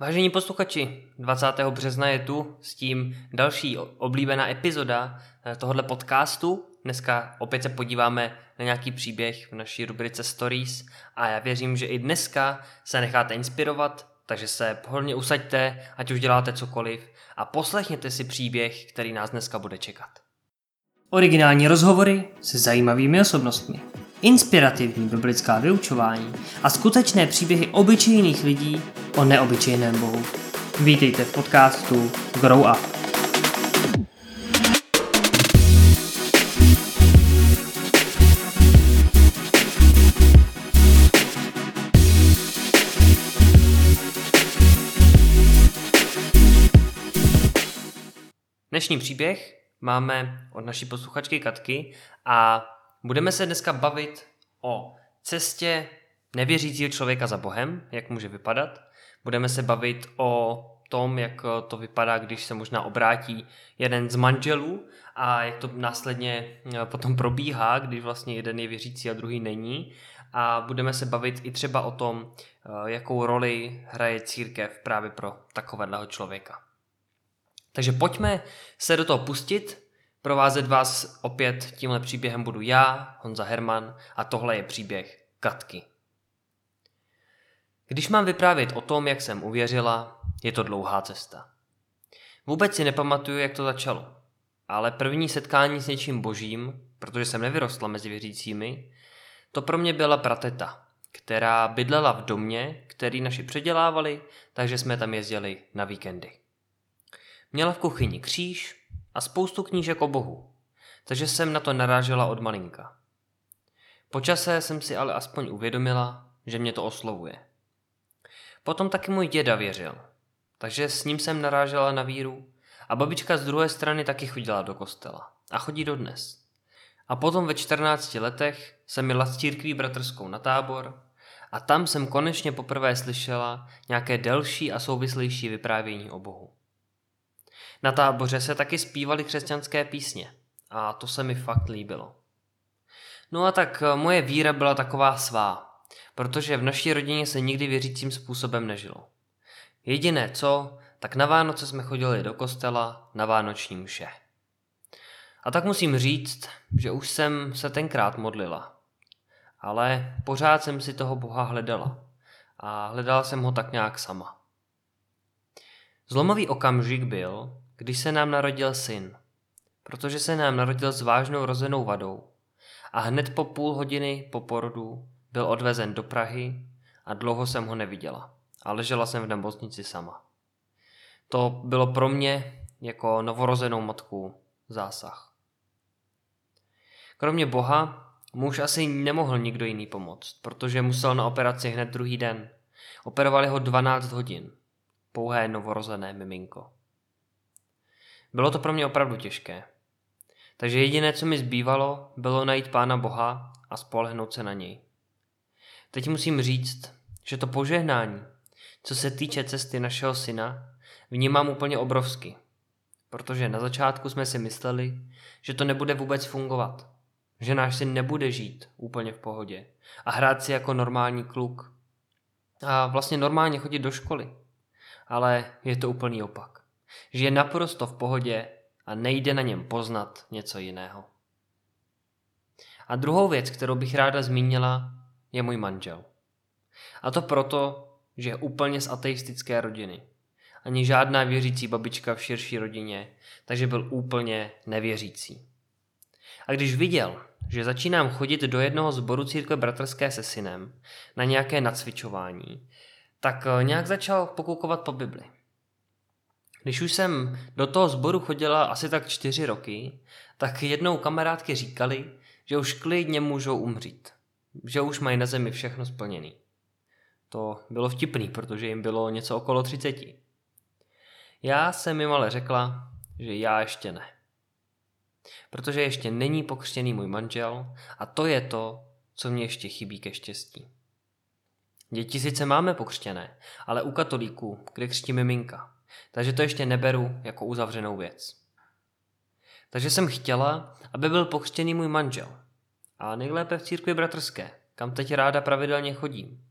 Vážení posluchači, 20. března je tu s tím další oblíbená epizoda eh, tohohle podcastu. Dneska opět se podíváme na nějaký příběh v naší rubrice Stories a já věřím, že i dneska se necháte inspirovat, takže se pohodlně usaďte, ať už děláte cokoliv a poslechněte si příběh, který nás dneska bude čekat. Originální rozhovory se zajímavými osobnostmi inspirativní biblická vyučování a skutečné příběhy obyčejných lidí o neobyčejném Bohu. Vítejte v podcastu Grow Up. Dnešní příběh máme od naší posluchačky Katky a Budeme se dneska bavit o cestě nevěřícího člověka za Bohem, jak může vypadat. Budeme se bavit o tom, jak to vypadá, když se možná obrátí jeden z manželů a jak to následně eh, potom probíhá, když vlastně jeden je věřící a druhý není. A budeme se bavit i třeba o tom, eh, jakou roli hraje církev právě pro takového člověka. Takže pojďme se do toho pustit Provázet vás opět tímhle příběhem budu já, Honza Herman, a tohle je příběh Katky. Když mám vyprávět o tom, jak jsem uvěřila, je to dlouhá cesta. Vůbec si nepamatuju, jak to začalo, ale první setkání s něčím božím, protože jsem nevyrostla mezi věřícími, to pro mě byla prateta, která bydlela v domě, který naši předělávali, takže jsme tam jezdili na víkendy. Měla v kuchyni kříž, a spoustu knížek o Bohu, takže jsem na to narážela od malinka. Po čase jsem si ale aspoň uvědomila, že mě to oslovuje. Potom taky můj děda věřil, takže s ním jsem narážela na víru a babička z druhé strany taky chodila do kostela a chodí dodnes. A potom ve 14 letech jsem měla s církví bratrskou na tábor a tam jsem konečně poprvé slyšela nějaké delší a souvislejší vyprávění o Bohu. Na táboře se taky zpívaly křesťanské písně a to se mi fakt líbilo. No a tak eh, moje víra byla taková svá, protože v naší rodině se nikdy věřícím způsobem nežilo. Jediné co, tak na Vánoce jsme chodili do kostela na vánoční mše. A tak musím říct, že už jsem se tenkrát modlila. Ale pořád jsem si toho Boha hledala. A hledala jsem ho tak nějak sama. Zlomový okamžik byl, když se nám narodil syn, protože se nám narodil s vážnou rozenou vadou a hned po půl hodiny po porodu byl odvezen do Prahy a dlouho jsem ho neviděla a ležela jsem v nemocnici sama. To bylo pro mě jako novorozenou matku zásah. Kromě Boha muž asi nemohl nikdo jiný pomoct, protože musel na operaci hned druhý den. Operovali ho 12 hodin. Pouhé novorozené miminko. Bylo to pro mě opravdu těžké. Takže jediné, co mi zbývalo, bylo najít Pána Boha a spolehnout se na něj. Teď musím říct, že to požehnání, co se týče cesty našeho syna, vnímám úplně obrovsky. Protože na začátku jsme si mysleli, že to nebude vůbec fungovat. Že náš syn nebude žít úplně v pohodě a hrát si jako normální kluk. A vlastně normálně chodit do školy. Ale je to úplný opak že je naprosto v pohodě a nejde na něm poznat něco jiného. A druhou věc, kterou bych ráda zmínila, je můj manžel. A to proto, že je úplně z ateistické rodiny. Ani žádná věřící babička v širší rodině, takže byl úplně nevěřící. A když viděl, že začínám chodit do jednoho zboru církve bratrské se synem na nějaké nacvičování, tak eh, nějak začal pokukovat po Bibli. Když už jsem do toho sboru chodila asi tak čtyři roky, tak jednou kamarádky říkali, že už klidně můžou umřít. Že už mají na zemi všechno splněný. To bylo vtipný, protože jim bylo něco okolo třiceti. Já jsem jim ale řekla, že já ještě ne. Protože ještě není pokřtěný můj manžel a to je to, co mě ještě chybí ke štěstí. Děti sice máme pokřtěné, ale u katolíků, kde křtí miminka. Takže to ještě neberu jako uzavřenou věc. Takže jsem chtěla, aby byl pokřtěný můj manžel. A nejlépe v církvi bratrské, kam teď ráda pravidelně chodím.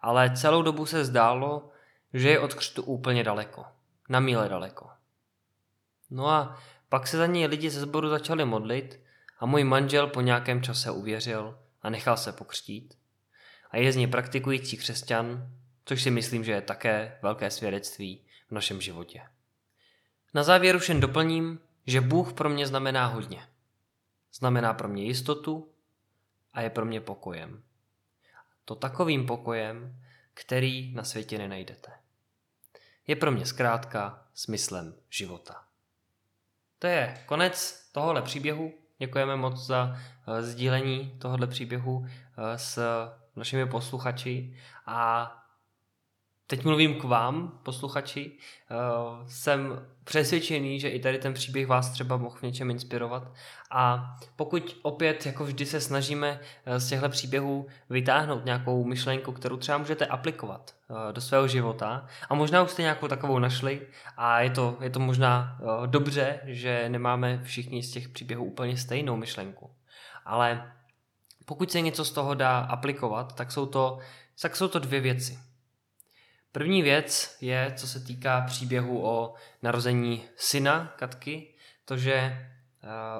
Ale celou dobu se zdálo, že je od křtu úplně daleko. Na míle daleko. No a pak se za něj lidi ze sboru začali modlit a můj manžel po nějakém čase uvěřil a nechal se pokřtít. A je z něj praktikující křesťan, což si myslím, že je také velké svědectví v našem životě. Na závěr už jen doplním, že Bůh pro mě znamená hodně. Znamená pro mě jistotu a je pro mě pokojem. To takovým pokojem, který na světě nenajdete. Je pro mě zkrátka smyslem života. To je konec tohohle příběhu. Děkujeme moc za uh, sdílení tohohle příběhu uh, s našimi posluchači a teď mluvím k vám, posluchači. Uh, jsem přesvědčený, že i tady ten příběh vás třeba mohl v něčem inspirovat. A pokud opět, jako vždy, se snažíme uh, z těchto příběhů vytáhnout nějakou myšlenku, kterou třeba můžete aplikovat uh, do svého života, a možná už jste nějakou takovou našli, a je to, je to možná dobře, že nemáme všichni z těch příběhů úplně stejnou myšlenku. Ale pokud se něco z toho dá aplikovat, tak jsou to, tak jsou to dvě věci. První věc je, co se týká příběhu o narození syna Katky, to, že eh,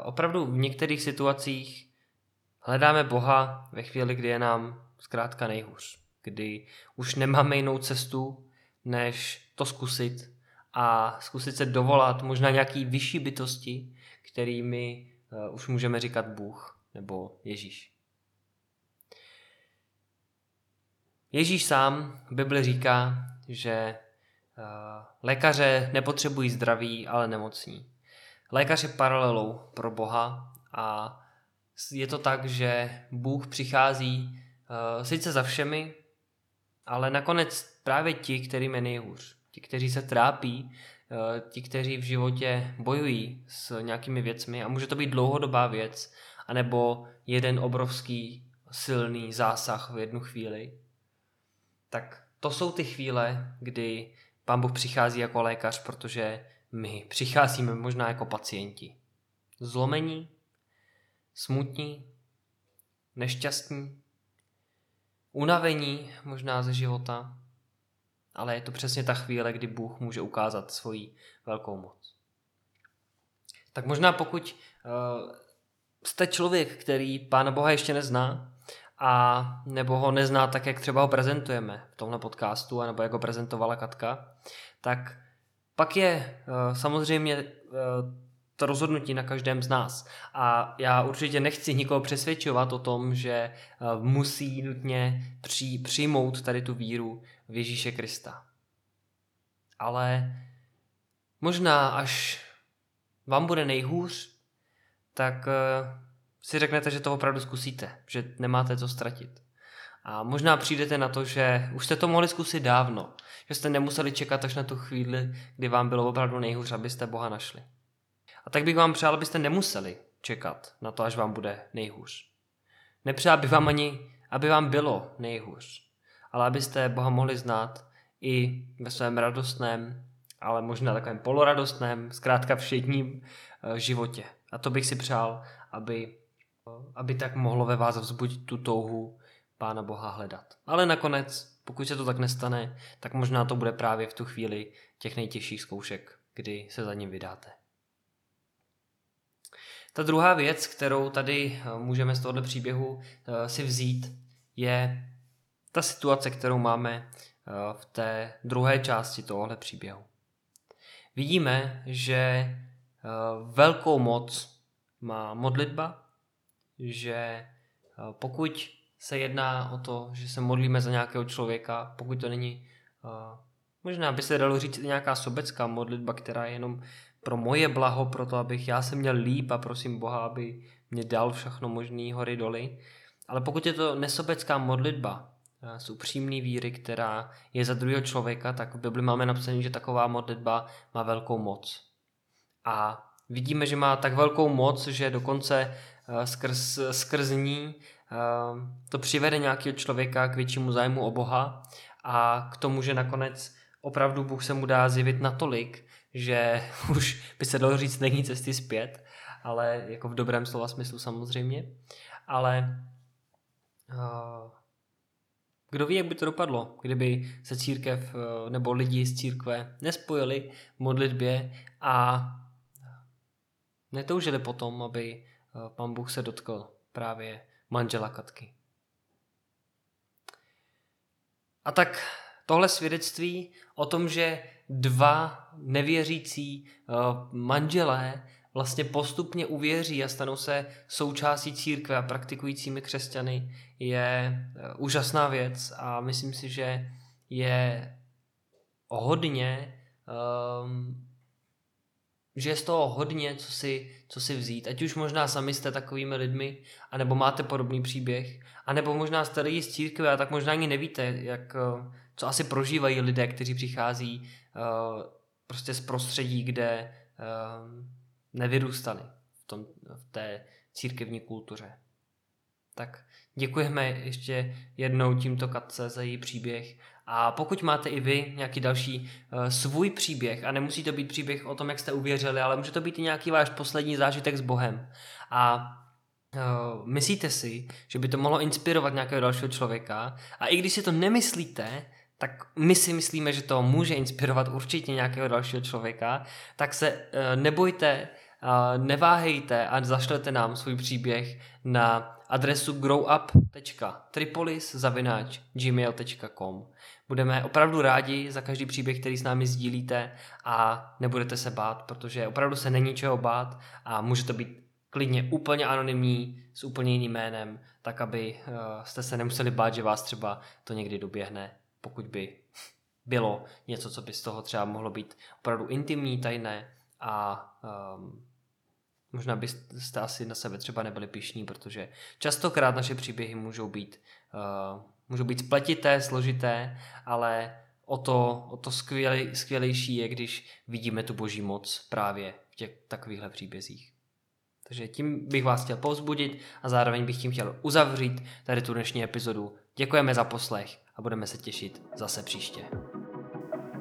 opravdu v některých situacích hledáme Boha ve chvíli, kdy je nám zkrátka nejhůř. Kdy už nemáme jinou cestu, než to zkusit a zkusit se dovolat možná nějaký vyšší bytosti, kterými uh, už můžeme říkat Bůh nebo Ježíš. Ježíš sám v Bibli říká, že uh, lékaře nepotřebují zdraví, ale nemocní. Lékař je paralelou pro Boha a je to tak, že Bůh přichází uh, sice za všemi, ale nakonec právě ti, kterým je nejhůř. Ti, kteří se trápí, uh, ti, kteří v životě bojují s nějakými věcmi a může to být dlouhodobá věc, anebo jeden obrovský silný zásah v jednu chvíli, tak to jsou ty chvíle, kdy pán Bůh přichází jako lékař, protože my přicházíme možná jako pacienti. Zlomení, smutní, nešťastní, unavení možná ze života, ale je to přesně ta chvíle, kdy Bůh může ukázat svoji velkou moc. Tak možná pokud uh, jste člověk, který Pána Boha ještě nezná, a nebo ho nezná tak, jak třeba ho prezentujeme v tomhle podcastu, nebo jak ho prezentovala Katka, tak pak je uh, samozřejmě uh, to rozhodnutí na každém z nás. A já určitě nechci nikoho přesvědčovat o tom, že uh, musí nutně při, přijmout tady tu víru v Ježíše Krista. Ale možná až vám bude nejhůř, tak si řeknete, že to opravdu zkusíte, že nemáte co ztratit. A možná přijdete na to, že už jste to mohli zkusit dávno, že jste nemuseli čekat až na tu chvíli, kdy vám bylo opravdu nejhůř, abyste Boha našli. A tak bych vám přál, abyste nemuseli čekat na to, až vám bude nejhůř. Nepřál bych vám ani, aby vám bylo nejhůř, ale abyste Boha mohli znát i ve svém radostném, ale možná takovém poloradostném, zkrátka všedním eh, životě. A to bych si přál, aby aby tak mohlo ve vás vzbudit tu touhu Pána Boha hledat. Ale nakonec, pokud se to tak nestane, tak možná to bude právě v tu chvíli těch nejtěžších zkoušek, kdy se za ním vydáte. Ta druhá věc, kterou tady eh, můžeme z tohoto příběhu eh, si vzít, je ta situace, kterou máme eh, v té druhé části tohohle příběhu. Vidíme, že velkou moc má modlitba, že eh, pokud se jedná o to, že se modlíme za nějakého člověka, pokud to není, uh, možná by se dalo říct nějaká sobecká modlitba, která je jenom pro moje blaho, pro to, abych já se měl líp a prosím Boha, aby mě dal všechno možný hory doly. Ale pokud je to nesobecká modlitba uh, z upřímný víry, která je za druhého člověka, tak v Bibli máme napsané, že taková modlitba má velkou moc. A vidíme, že má tak velkou moc, že dokonce Eh, skrz, skrz ní eh, to přivede nějakého člověka k většímu zájmu o Boha a k tomu, že nakonec opravdu Bůh se mu dá zjevit natolik, že už by se dalo říct, není cesty zpět, ale jako v dobrém slova smyslu samozřejmě. Ale uh, kdo ví, jak by to dopadlo, kdyby se církev eh, nebo lidi z církve nespojili v modlitbě a netoužili potom, aby eh, pan Bůh se dotkl právě manžela Katky. A tak tohle svědectví o tom, že dva nevěřící uh, manželé vlastně postupně uvěří a stanou se součástí církve a praktikujícími křesťany, je uh, úžasná věc a myslím si, že je hodně um, že je z toho hodně, co si, co si vzít. Ať už možná sami jste takovými lidmi, anebo máte podobný příběh, anebo možná jste lidi z církve a tak možná ani nevíte, jak, eh, co asi prožívají lidé, kteří přichází uh, prostě z prostředí, kde uh, nevyrůstali v, tom, v té církevní kultuře. Tak děkujeme ještě jednou tímto Katce za její příběh a pokud máte i vy nějaký další uh, svůj příběh, a nemusí to být příběh o tom, jak jste uvěřili, ale může to být i nějaký váš poslední zážitek s Bohem. A uh, myslíte si, že by to mohlo inspirovat nějakého dalšího člověka? A i když si to nemyslíte, tak my si myslíme, že to může inspirovat určitě nějakého dalšího člověka, tak se uh, nebojte, uh, neváhejte a zašlete nám svůj příběh na adresu growup.tripolis.gmail.com Budeme opravdu rádi za každý příběh, který s námi sdílíte a nebudete se bát, protože opravdu se není čeho bát a může to být klidně úplně anonymní, s úplně jiným jménem, tak aby uh, jste se nemuseli bát, že vás třeba to někdy doběhne, pokud by bylo něco, co by z toho třeba mohlo být opravdu intimní, tajné a um, možná byste asi na sebe třeba nebyli pišní, protože častokrát naše příběhy můžou být uh, můžou být spletité, složité, ale o to, o to skvělej, skvělejší je, když vidíme tu boží moc právě v těch takovýchhle příbězích. Takže tím bych vás chtěl povzbudit a zároveň bych tím chtěl uzavřít tady tu dnešní epizodu. Děkujeme za poslech a budeme se těšit zase příště.